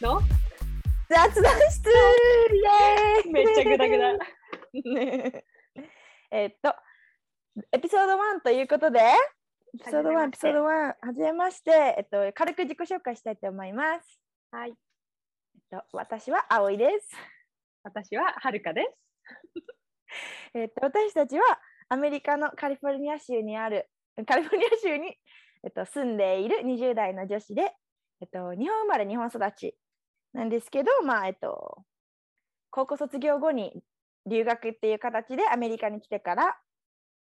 の？雑談室イエーイめっちゃグダグダ。ねえっと、エピソード1ということで、エピソード1、エピソード1、はじめまして、えっと、軽く自己紹介したいと思います。はい。えっと、私は葵です。私ははるかです。えっと、私たちはアメリカのカリフォルニア州にある、カリフォルニア州に、えっと、住んでいる20代の女子で、えっと、日本生まれ、日本育ちなんですけど、まあ、えっと、高校卒業後に留学っていう形でアメリカに来てから、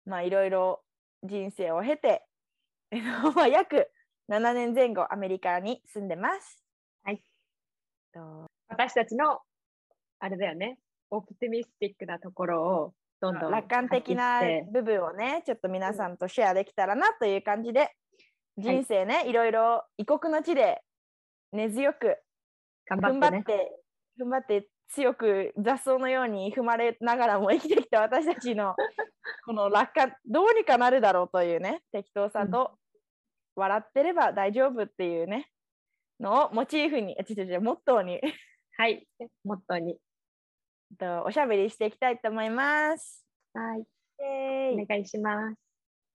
まあ、いろいろ人生を経て、えっとまあ、約7年前後アメリカに住んでます。はいえっと。私たちの、あれだよね、オプティミスティックなところをどんどん楽観的な部分をね、ちょっと皆さんとシェアできたらなという感じで、人生ね、い、ろいろ異国の地で根強く頑張ってて、踏ん張って強く雑草のように踏まれながらも生きてきた私たちの この楽観、どうにかなるだろうというね、適当さと、笑ってれば大丈夫っていうね、のをモチーフに、あ違う違う、モットーにはい。モットーに。とおしゃべりしていきたいと思います。はい。お願いします。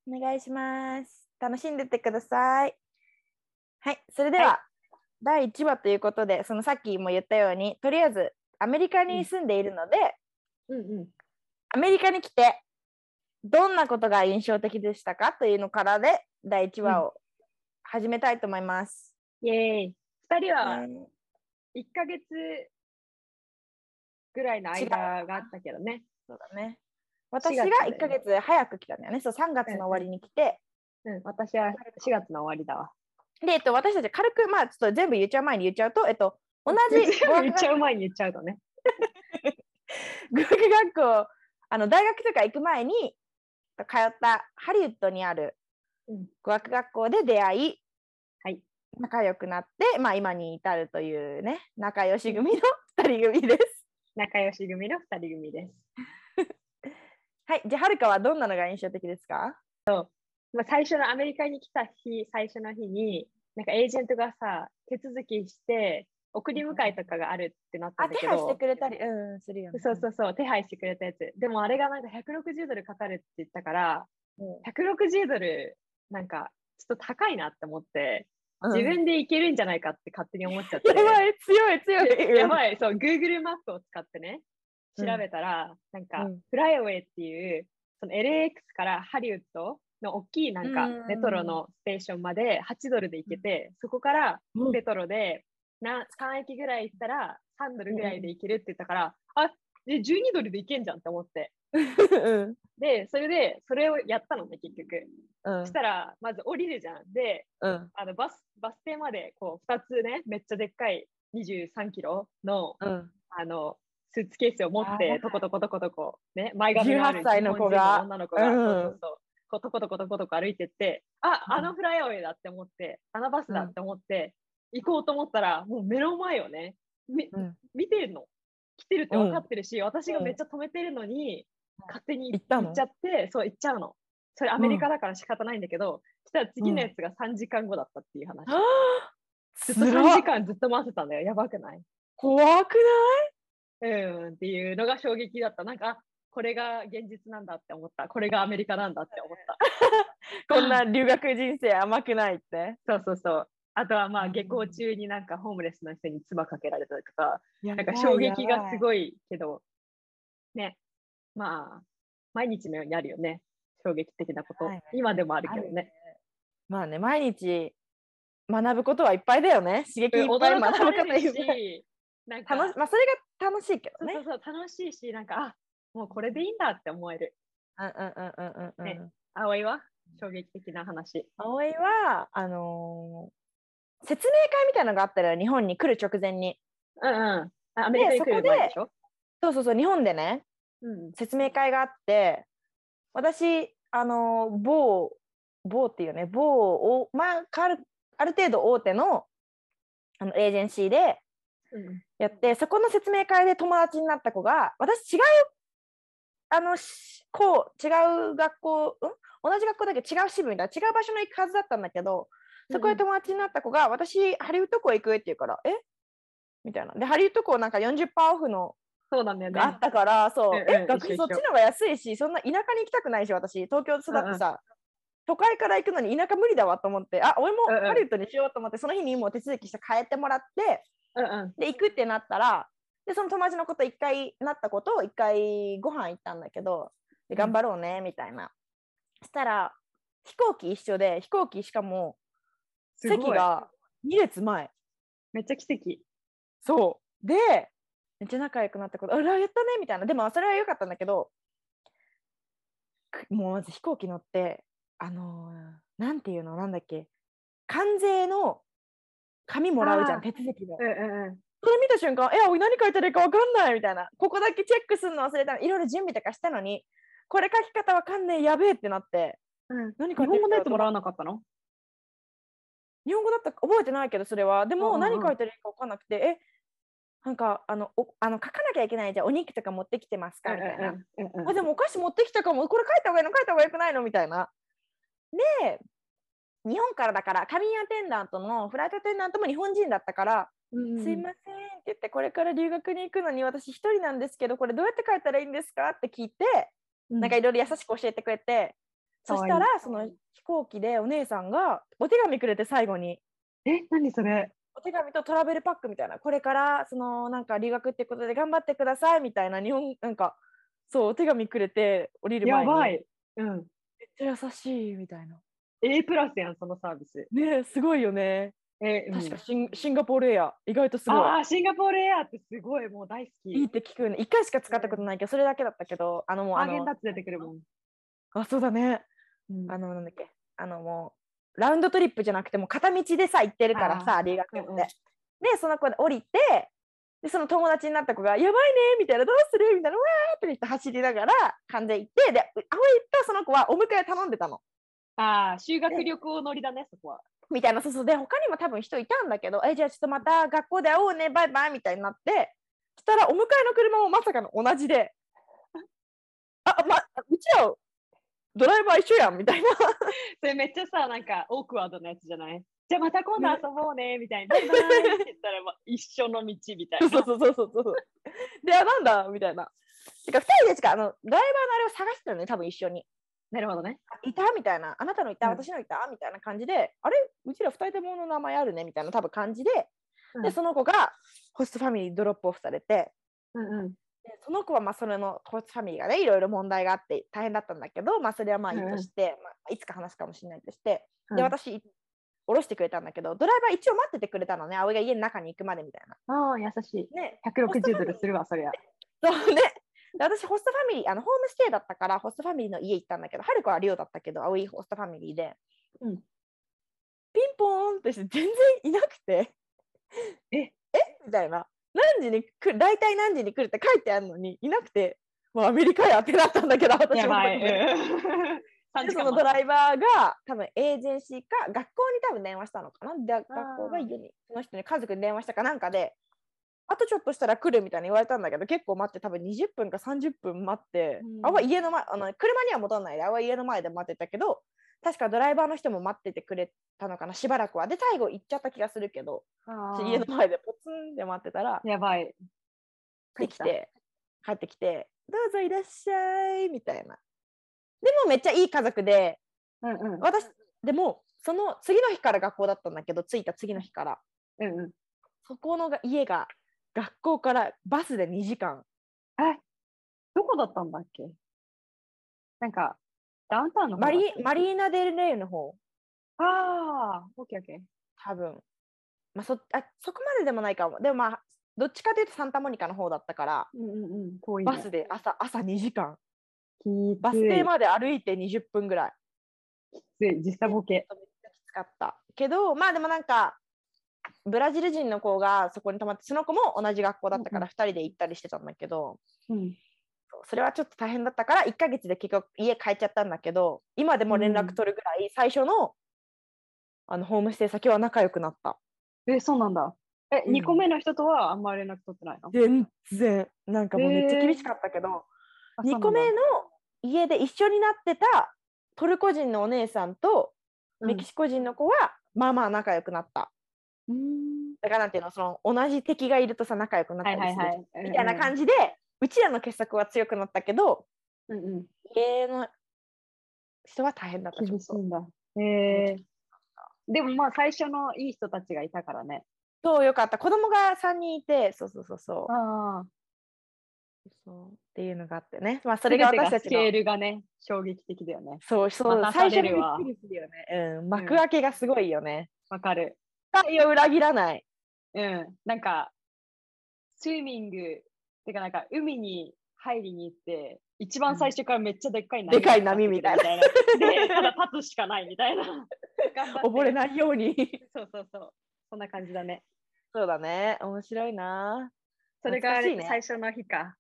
お願いします。楽しんでってください。はい、それでは、第1話ということで、そのさっきも言ったように、とりあえずアメリカに住んでいるので、うんうん。アメリカに来て、どんなことが印象的でしたかというのからで、第1話を始めたいと思います。イェーイ。二人はうん1ヶ月ぐらいの間があったけどね。そうだね。私4が月だよね1ヶ月早く来たんだよね。そう、3月の終わりに来て、うん、私は4月の終わりだわ。で、えっと、私たち軽く、まあ、ちょっと全部言っちゃう前に言っちゃうと、えっと、同じ 言っちゃう前に言っちゃうとね。語学学校あの大学とか行く前に通ったハリウッドにあるうん語学学校で出会い、はい仲良くなって、まあ、今に至るというね仲良し組の2人組です。仲良し組の2人組です。はい、じゃあはるかはどんなのが印象的ですか？まあ、最初のアメリカに来た日、最初の日に、なんかエージェントがさ、手続きして、送り迎えとかがあるってなったんだけあ手配してど、くれたり、うん、するよね。そうそうそう、手配してくれたやつ。でもあれがなんか160ドルかかるって言ったから、うん160ドル、なんかちょっと高いなって思って、うん自分で行けるんじゃないかって勝手に思っちゃって。やばい、強い、強い。やばい、そう、Google マップを使ってね、調べたら、なんか、うんフライウェイっていう、その LAX からハリウッドの大きいなんかうんメトロのステーションまで8ドルで行けて、そこからうんメトロでな3駅ぐらい行ったら3ドルぐらいで行けるって言ったから、あえ12ドルで行けんじゃんって思って。うん。で、それで、それをやったのね、結局。うんそしたら、まず降りるじゃん。で、うん。あのバスバス停までこう2つね、めっちゃでっかい23キロのうん。あの、スーツケースを持っあて、トコトコトコトコ、ね、前髪のある18歳の子が女の子が、うんそうそうそう、こうトコトコトコトコ歩いてって、あ、うんあのフライアウェイだって思って、あのバスだって思って、行こうと思ったら、もう目の前をね。見てるの。来てるって分かってるし、私がめっちゃ止めてるのに、うん勝手に行っちゃって、そう、行っちゃうの。それアメリカだから仕方ないんだけど、そしたら次のやつが3時間後だったっていう話。ずっと3つら時間ずっと待ってたんだよ。やばくない？怖くうん、っていうのが衝撃だった。なんか、あこれが現実なんだって思った。これがアメリカなんだって思った。こんな留学人生甘くないって？そうそうそう。あとはまあうん下校中になんかホームレスの人に唾かけられたりとか、ななんか衝撃がすい。ごいけど、ね、まあ、毎日のようにあるよね。衝撃的なこと。今でもあるけどね。まあね、毎日学ぶことはいっぱいだよね。刺激いっぱい学ぶこといっぱい。し、なんか、楽しまあ、それが楽しいけどね。そうそうそう、楽しいし、なんか、あもうこれでいいんだって思える。うんうんうんうんうんねうん。葵は？衝撃的な話。葵は、あのー説明会みたいなのがあったら日本に来る直前に。うんうん。あアメリカに来る前でしょ？そうそうそう、日本でね、うん。説明会があって、私、あのー某、某っていうね、某お、まあ、あるある程度大手のあのエージェンシーでうん。やって、そこの説明会で友達になった子が、私違う、あの、しこう、違う学校、ん？同じ学校だけ？ど違う支部みたいな、違う場所の行くはずだったんだけど、そこで友達になった子が、私、ハリウッド校行くって言うから、え？みたいな。で、ハリウッド校なんか40%オフのそうなんだよね。があったから、そう、うんうんえ、学費そっちの方が安いし、そんな田舎に行きたくないし、私、東京で育ってさ、都会から行くのに田舎無理だわと思って、あ、俺もうんうん。ハリウッドにしようと思って、その日にもう手続きして帰ってもらって、うんうん。で、行くってなったら、で、その友達のこと一回なったことを一回ご飯行ったんだけど、で頑張ろうね、みたいな。そしたら、飛行機一緒で、飛行機しかも席が2列前。めっちゃ奇跡そう。で、めっちゃ仲良くなったこと、あら、やったねみたいな。でも、それは良かったんだけど、くもうまず飛行機乗って、あのーなんていうの、なんだっけ、関税の紙もらうじゃん、手続きで。うんうんうんそれ見た瞬間、え、おい、何書いてるか分かんないみたいな。ここだけチェックするの忘れたの。いろいろ準備とかしたのに、これ書き方わかんねえ、やべえってなって。うん何日本語のやつもらわななかったの？日本語だったか覚えてないけど、それは。でも、うんうんうん何書いてるか分かんなくて、え、なんか、あの、おあの書かなきゃいけないじゃん。お肉とか持ってきてますか？みたいな。うんうんうんあでもお菓子持ってきたかも、これ書いた方がいいの？書いた方がよくないの？みたいな。で、日本からだから、カビンアテンダントのフライトアテンダントも日本人だったから、うんうん。すいません。って言って、これから留学に行くのに私一人なんですけど、これどうやって書いたらいいんですか？って聞いて、うん。なんかいろいろ優しく教えてくれて、そしたらその飛行機でお姉さんがお手紙くれて最後に、え何それ？お手紙とトラベルパックみたいな、これからそのなんか留学ってことで頑張ってくださいみたいな日本なんかそうお手紙くれて降りる前に。やばい。うん。めっちゃ優しいみたいな。A プラスやんそのサービス。ねえすごいよね。えうん確かシン,、シンガポールエア意外とすごい。ああシンガポールエアってすごいもう大好きいいって聞くよね。一回しか使ったことないけど、それだけだったけど、あのもうあの出てくるもんあ、そうだね。うんあの、なんだっけ、あのもう、ラウンドトリップじゃなくても片道でさ、行ってるからさ、留学って。うんうんで、その子で降りて、で、その友達になった子が、やばいねみたいな、どうする？みたいな、わーって言って走りながら、完全行って、で、青いとその子はお迎え頼んでたの。ああ修学旅行乗りだねそこはみたいな、そうそう。で、他にも多分人いたんだけど、え、じゃあちょっとまた学校で会おうね、バイバイみたいになって、そしたらお迎えの車もまさかの同じで、あ、ま、うちら、ドライバー一緒やんみたいな。それめっちゃさなんかオークワードなやつじゃない？じゃあまた今度遊ぼうねみたいな。バイバイって言ったらまあ一緒の道みたいな。そうそうそうそうそう。で、あ、なんだ？みたいな。てか、2人でしか、あの、ドライバーのあれを探してたのね、多分一緒に。なるほどね。いた？みたいな。あなたのいた、うん私のいた？みたいな感じで、あれ？うちら2人ともの名前あるね？みたいな多分感じで、で、うんその子がホストファミリーにドロップオフされて、うんうん。でその子はまあそれのホストファミリーがねいろいろ問題があって大変だったんだけど、まあ、それはまあいいとして、まあ、いつか話すかもしれないとして、でうん私降ろしてくれたんだけどドライバー一応待っててくれたのね葵が家の中に行くまでみたいああ、優しい。な。ね160ドルするわ、そりゃ。そうねで私ホストファミリーあのホームステイだったからホストファミリーの家行ったんだけど春子は寮だったけど葵ホストファミリーで、うん。ピンポーンってして全然いなくて。え？え？みたいな。何時に来る大体何時に来るって書いてあるのにいなくて。もうアメリカやってなったんだけど私も。で。3時そ間のドライイバーが多分エージェンシーか学校に多分電話したのかな。で学校が家にその人に家族に電話したかなんかであとちょっとしたら来るみたいに言われたんだけど結構待って多分20分か30分待って、うんあわ家の前あの車には戻らないであわ家の前で待ってたけど確かドライバーの人も待っててくれたのかなしばらくはで最後行っちゃった気がするけど家の前でポツンって待ってたらやばい。できて帰ってきてどうぞいらっしゃいみたいなでもめっちゃいい家族でうんうん。私でもその次の日から学校だったんだけど着いた次の日からうんうん。そこのが家が学校からバスで2時間。えどこだったんだっけ？なんか、ダウンタウンの方マリマリーナ・デル・レイの方。ああ、オッケーオッケー。多分、まあ、そあそこまででもないかも。でもまあどっちかというとサンタモニカの方だったからうんうんうん。遠いね。バスで朝朝2時間。バス停まで歩いて20分ぐらい。きつい、時差ボケ。めっちゃきつかった。けどまあでもなんかブラジル人の子がそこに泊まってその子も同じ学校だったから2人で行ったりしてたんだけど、うん。それはちょっと大変だったから1ヶ月で結局家帰っちゃったんだけど今でも連絡取るぐらい最初の,、あのホームステイ先は仲良くなった。え、そうなんだ。え、うん。2個目の人とはあんまり連絡取ってないの？全然。なんかもうめっちゃ厳しかったけど、あ2個目の家で一緒になってたトルコ人のお姉さんとメキシコ人の子は、まあまあ仲良くなった。うん。だからなんていうのその同じ敵がいるとさ仲良くなったはいりする。みたいな感じ。じで、うちらの傑作は強くなったけどうんうん。家の人は大変だったちょっと厳しいんだ。へえ。でもまあ最初のいい人たちがいたからね。そうよかった子供が3人いてそうそうそうそうああ。そうっていうのがあってねまあそれが私たちスケーのルがね、衝撃的だよね。そうそう待た最初にびっくりするよね、うん、幕開けがすごいよね、わかる。期待を裏切らないうん。なんか、スイミング、てかなんか海に入りに行って、一番最初からめっちゃでっかい波でかい波みたいなな。で、ただ立つしかないみたいな。溺れないようにそうそうそう。そんな感じだね。そうだね面白いな、それが最初の日か。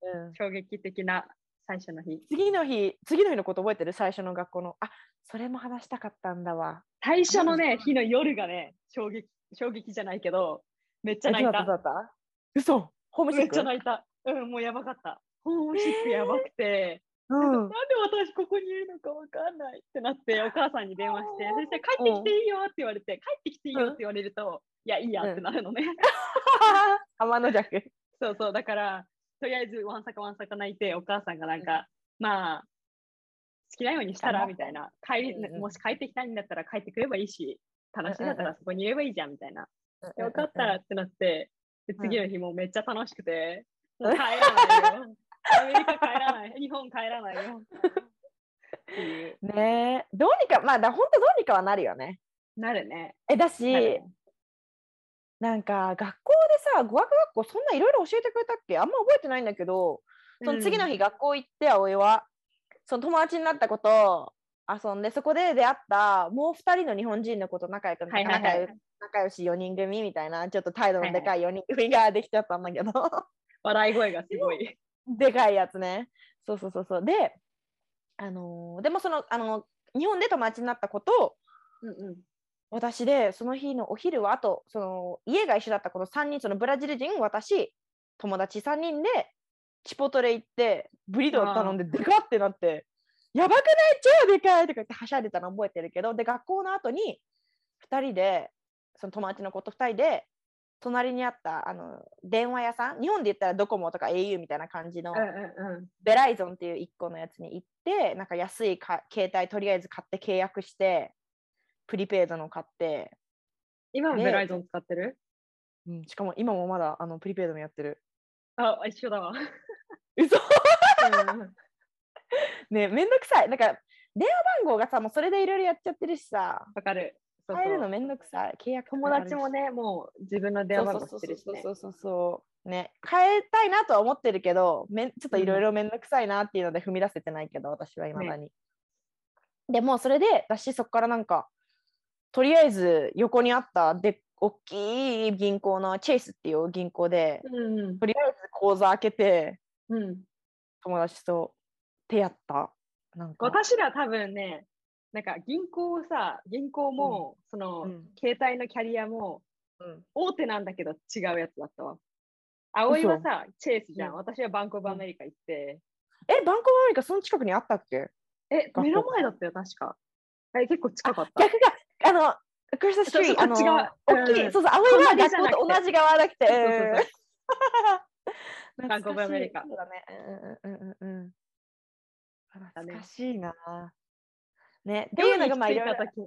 うん、衝撃的な最初の日。次の日次の日のこと覚えてる？最初の学校の。あそれも話したかったんだわ。最初のうね、日の夜がね、衝撃、衝撃じゃないけど、めっちゃ泣いた。た？嘘。ホームシめっックちゃ泣いた。うん、もうやばかった。ホームシックやばくて、うん。なんで私ここにいるのかわかんないってなって、お母さんに電話して、そして帰ってきていいよって言われて、帰ってきていいよって言われると、いや、いいやってなるのね。天の弱。そうそう、だから、とりあえずわんさかわんさか泣いて、お母さんがなんか、まあ、好きなようにしたらみたいな。帰り、うんうんもし帰ってきたいんだったら帰ってくればいいし、楽しいんだったうんらそこにいればいいじゃんみたいな。よよかったってなって、でうん次の日もめっちゃ楽しくて、もう帰らないよ。アメリカ帰らない。日本帰らないよ。ねえどうにかまあだ本当どうにかはなるよねなるね。えだし、なんか学校でさ語学学校そんないろいろ教えてくれたっけ？あんま覚えてないんだけどその次のうん。日学校行って葵はその友達になった子と遊んでそこで出会ったもう2人の日本人の子と仲良くなはいはいはい。仲良仲良し4人組みたいなちょっと態度のでかい4人組ができちゃったんだけど、笑い声がすごい。でかいやつね。そうそうそうそう。であのーでもそのあの日本で友達になった子とうんうん。私でその日のお昼はあとその家が一緒だったこの3人そのブラジル人私友達3人でチポトレ行ってブリトー頼んででかってなってやばくない超でかいとか言ってはしゃいでたの覚えてるけどで学校の後に2人でその友達の子と2人で隣にあったあの電話屋さん日本で言ったらドコモとか au みたいな感じの。ベライゾンっていう1個のやつに行ってなんか安いか携帯とりあえず買って契約してプリペイドの買ってね今もベライゾン使ってる？うん、しかも今もまだあのプリペイドもやってる。あ、一緒だわ。嘘うん ねめんどくさい。なんか電話番号がさ、もうそれでいろいろやっちゃってるしさ、わかる。そうそう変えるのめんどくさい。契約友達もね、ね、もう自分の電話番号知ってるしね。そうそうそう。ね、変えたいなとは思ってるけど、めんちょっといろいろめんどくさいなっていうので踏み出せてないけど、私はいまだに。でもうそれで、私そこからなんか、とりあえず横にあったで大きい銀行のチェイスっていう銀行で、うんとりあえず口座開けて、うん。友達と出会った。なんか私ら多分ね、なんか銀行さ、銀行も、その、うん携帯のキャリアもうん大手なんだけど違うやつだったわ。葵はさ、チェイスじゃん。うん私はバンコブアメリカ行って。え、バンコブアメリカその近くにあったっけ？え、校目の前だったよ、確か。え、結構近かった。逆が、あの、クリストリート、あの、大きい、うん。そうそう、葵は隣じゃなくて。学校と同じ側だけて、そうそうそう。うんバンコブアメリカ。そうだね。うんうんうんうん。懐かしいな。ね、っていうのがまあいた時。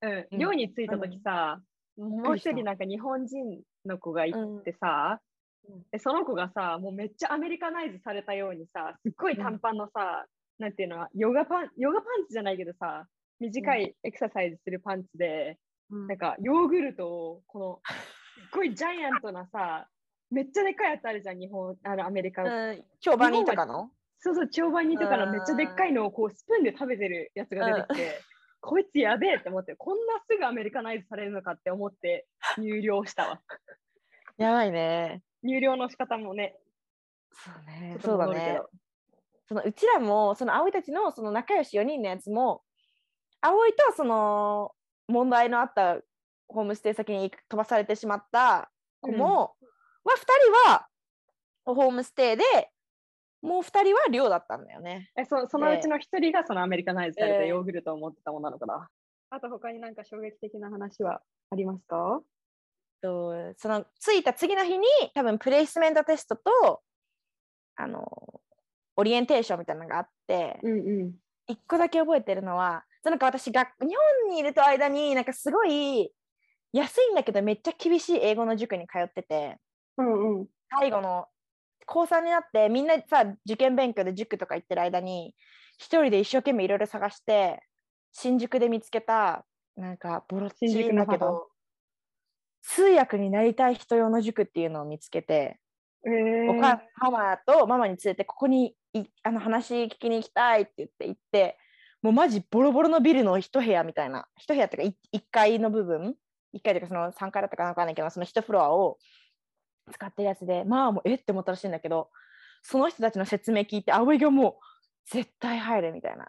うん、うん寮に着いた時さ、もう一人なんか日本人の子がいてさ、うん。でその子がさ、もうめっちゃアメリカナイズされたようにさ、すっごい短パンのさ、なんていうの、ヨガパン、ヨガパンツじゃないけどさ、短いエクササイズするパンツで、うん。なんかヨーグルトを、この、すっごいジャイアントなさ、めっちゃでかいやつあるじゃん、日本、あのアメリカの。うん、超バニーとかの？そうそう、チョウバニとかのめっちゃでっかいのをこうスプーンで食べてるやつが出てきて、こいつやべえって思って、こんなすぐアメリカナイズされるのかって思って入寮したわ。やばいね。入寮の仕方もね、そうね。そうだね。そのうちらもその葵たちのその仲良し4人のやつも葵とその問題のあったホームステイ先に飛ばされてしまった子も、は2人はホームステイでもう2人は寮だったんだよね。えそそのうちの一人がそのアメリカナイズされたええヨーグルトを持ってた女の子だ。あと他になんか衝撃的な話はありますか？とその着いた次の日に多分プレイスメントテストとあのオリエンテーションみたいなのがあって、うんうん。一個だけ覚えてるのはそのなんか私が日本にいると間になんかすごい安いんだけどめっちゃ厳しい英語の塾に通っててうんうん。最後の高3になってみんなさ受験勉強で塾とか行ってる間に一人で一生懸命いろいろ探して新宿で見つけたなんかボロっちいん新宿の母だけど通訳になりたい人用の塾っていうのを見つけて、えー、お母ママとママに連れてここにいあの話聞きに行きたいって言って行ってもうマジボロボロのビルの一部屋みたいな一部屋っていうか1階の部分？1階というかその3階だったかなんかわかんないけどその1フロアを使ってるやつでまあもうえって思ったらしいんだけどその人たちの説明聞いて葵がもう絶対入るみたいな。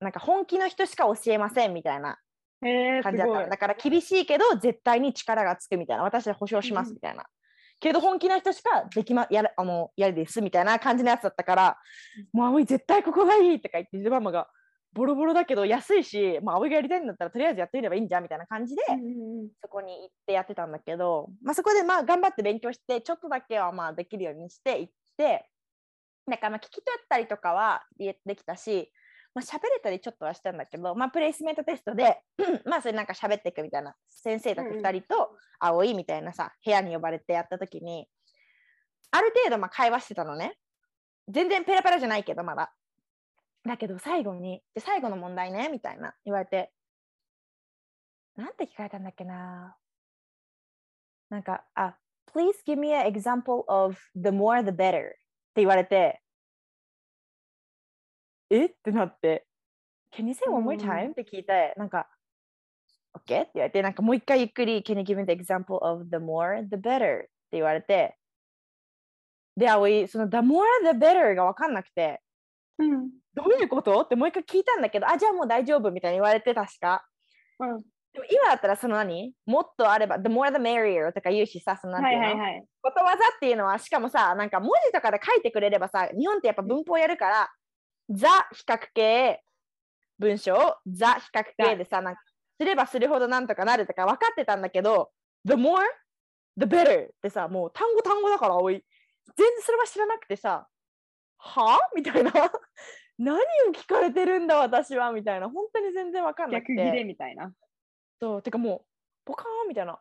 なんか本気の人しか教えませんみたいなえー、感じだった。だから厳しいけど絶対に力がつくみたいな。私は保証しますみたいな、けど本気な人しかできまやるあのやるですみたいな感じのやつだったから、もう葵絶対ここがいいとか言ってでママがボロボロだけど安いし、まあ、葵がやりたいんだったらとりあえずやってみればいいんじゃんみたいな感じで、そこに行ってやってたんだけど、まあ、そこでまあ頑張って勉強してちょっとだけはまあできるようにして行ってなんかまあ聞き取ったりとかはでできたし、まあ喋れたりちょっとはしたんだけど、まあ、プレイスメントテストで まあそれなんか喋っていくみたいな先生たち2人と葵みたいなさ部屋に呼ばれてやった時にある程度まあ会話してたのね。全然ペラペラじゃないけどまだだけど最後に「で最後の問題ね」みたいな言われてなんて聞かれたんだっけななんか、あ、please give me an example of the more the better って言われて、えってなって、can you say one more うん time? って聞いて、なんか、OK? って言われて、なんかもう一回ゆっくり、can you give me the example of the more the better? って言われて、で、葵、その the more the better が分かんなくて、うんどういうこと？ってもう一回聞いたんだけど、あ、じゃあもう大丈夫みたいに言われて、確か。うん。でも今だったらその何？もっとあれば、the more the merrier とか言うしさ、そのなんていうの、はいはいはい。ことわざっていうのは、しかもさ、なんか文字とかで書いてくれればさ、日本ってやっぱ文法やるから、ザ比較形文章、ザ比較形でさ、なんかすればするほどなんとかなるとか分かってたんだけど、the more, the better ってさ、もう単語単語だから、おい、全然それは知らなくてさ、は？みたいな。何を聞かれてるんだ私はみたいな本当に全然分かんなくて逆切れみたいな。そう、てかもう、ポカーンみたいな。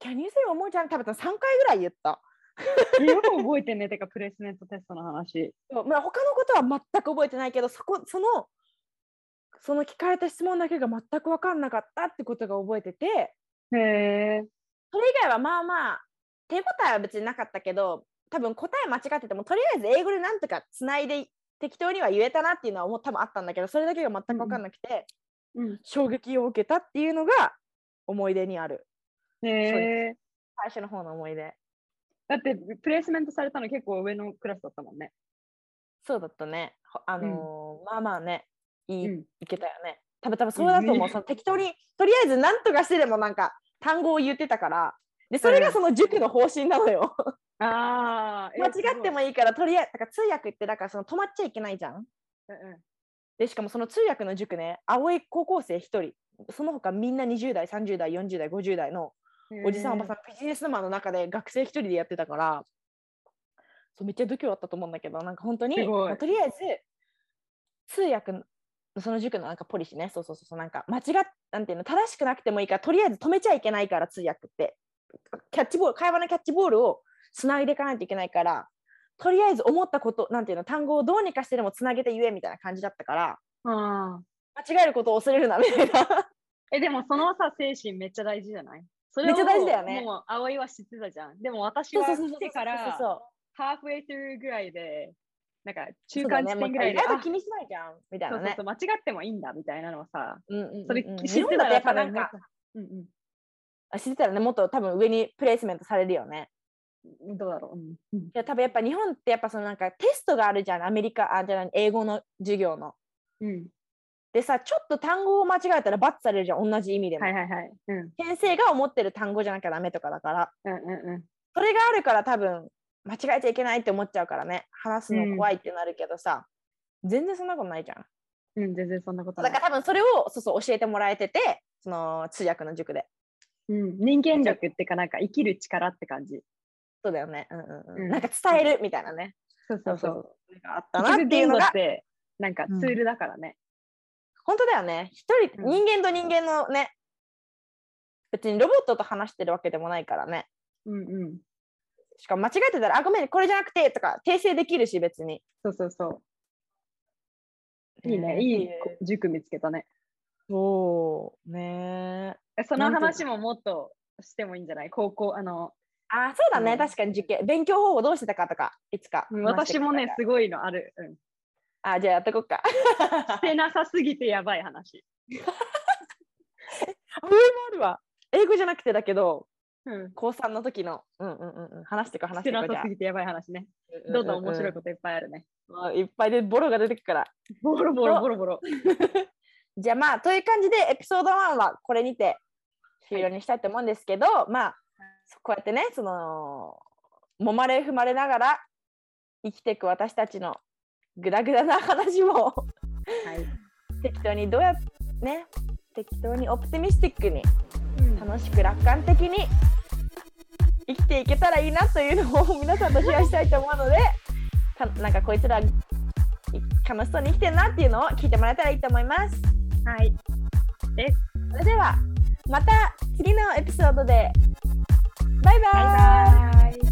Can you say one more time? 多分3回ぐらい言った。よく覚えてんね、てかプレイスメントテストの話。そうまあ、他のことは全く覚えてないけど、そこ、その、その聞かれた質問だけが全く分かんなかったってことが覚えてて、へえ。それ以外はまあまあ、手応えは別になかったけど、多分答え間違ってても、とりあえず英語でなんとかつないで適当には言えたなっていうのはもう多分あったんだけど、それだけが全く分かんなくて、うん。衝撃を受けたっていうのが思い出にある。へえ。最初の方の思い出。だってプレイスメントされたの結構上のクラスだったもんね。そうだったね。ほあのーまあまあね、いい、うんいけたよね。多分多分そうだと思う。うんその適当に、とりあえず何とかしてでもなんか単語を言ってたから、で、それがその塾の方針なのよ。ああ。間違ってもいいから、とりあえず、だから通訳ってだからその止まっちゃいけないじゃん？で、しかもその通訳の塾ね、青い高校生1人、その他みんな20代、30代、40代、50代のおじさんおばさん、ビジネスマンの中で学生1人でやってたから、そうめっちゃ度胸あったと思うんだけど、なんか本当に、すごいもうとりあえず、通訳の、その塾のなんかポリシーね、そうそうそうそう、なんか間違っ、なんていうの、正しくなくてもいいから、とりあえず止めちゃいけないから、通訳って。キャッチボール、会話のキャッチボールをつないでいかないといけないから、とりあえず思ったこと、なんていうの、単語をどうにかしてでもつなげて言えみたいな感じだったから、ああ。間違えることを恐れるなみたいな。え、でもそのさ、精神めっちゃ大事じゃない？それをめっちゃ大事だよねもう葵は知ってたじゃん。でも私は来てから、ハーフウェイ through ぐらいで、なんか中間地点ぐらいで、もう意外あと気にしないじゃんみたいなねそうそうそう、。間違ってもいいんだみたいなのをさ、うんうんうんうんそれ日知ってたら本だとやっぱなんか、うんうんあ知ってたらね、もっと多分上にプレイスメントされるよね。どうだろう。うんうんいや、多分やっぱ日本ってやっぱそのなんかテストがあるじゃん、アメリカ、あ、じゃない、英語の授業の。うん。でさ、ちょっと単語を間違えたら罰されるじゃん、同じ意味でも。はいはいはい。うん先生が思ってる単語じゃなきゃダメとかだから。うんうんうん。それがあるから多分間違えちゃいけないって思っちゃうからね、話すの怖いってなるけどさ、全然そんなことないじゃん。うん、全然そんなことない。だから多分それをそうそう教えてもらえてて、その通訳の塾で。うん、人間力っていうかなんか生きる力って感じ。そうだよね。うんうんう。うんんなんか伝えるみたいなね。そうそうそう。あったなっていうのがってなんかツールだからね。本当だよね。一人、うん人間と人間のね、別にロボットと話してるわけでもないからね。うんうん。しかも間違えてたら、あ、ごめん、これじゃなくてとか訂正できるし、別に。そうそうそう。いいね。ねいいいう塾見つけたね。そうね。えその？話ももっとしてもいいんじゃない？高校、あの、あ、そうだね。うん確かに受験。勉強方法どうしてたかとか、いつか。私もね、すごいのある。うん。あ、じゃあやってこっか。してなさすぎてやばい話。あ、もあるわ。英語じゃなくてだけど、うん。高3の時の、うんうんうんうん、話してこう話ししててこうじゃあなさすぎてやばい話ね。うんどんどん面白いと。こといっぱいあるね。まあいっぱいでボロが出てくから。ボロボロボロボロ。じゃあまあ、という感じで、エピソード1はこれにて終了にしたいと思うんですけど、まあ、こうやってね、その、揉まれ踏まれながら生きていく私たちのグダグダな話もはい。適当にどうやってね、適当にオプティミスティックにうん楽しく楽観的に生きていけたらいいなというのを 皆さんとシェアしたいと思うのでかなんかこいつらい楽しそうに生きてるなっていうのを聞いてもらえたらいいと思います。はい。それではまた次のエピソードで Bye-bye. Bye-bye.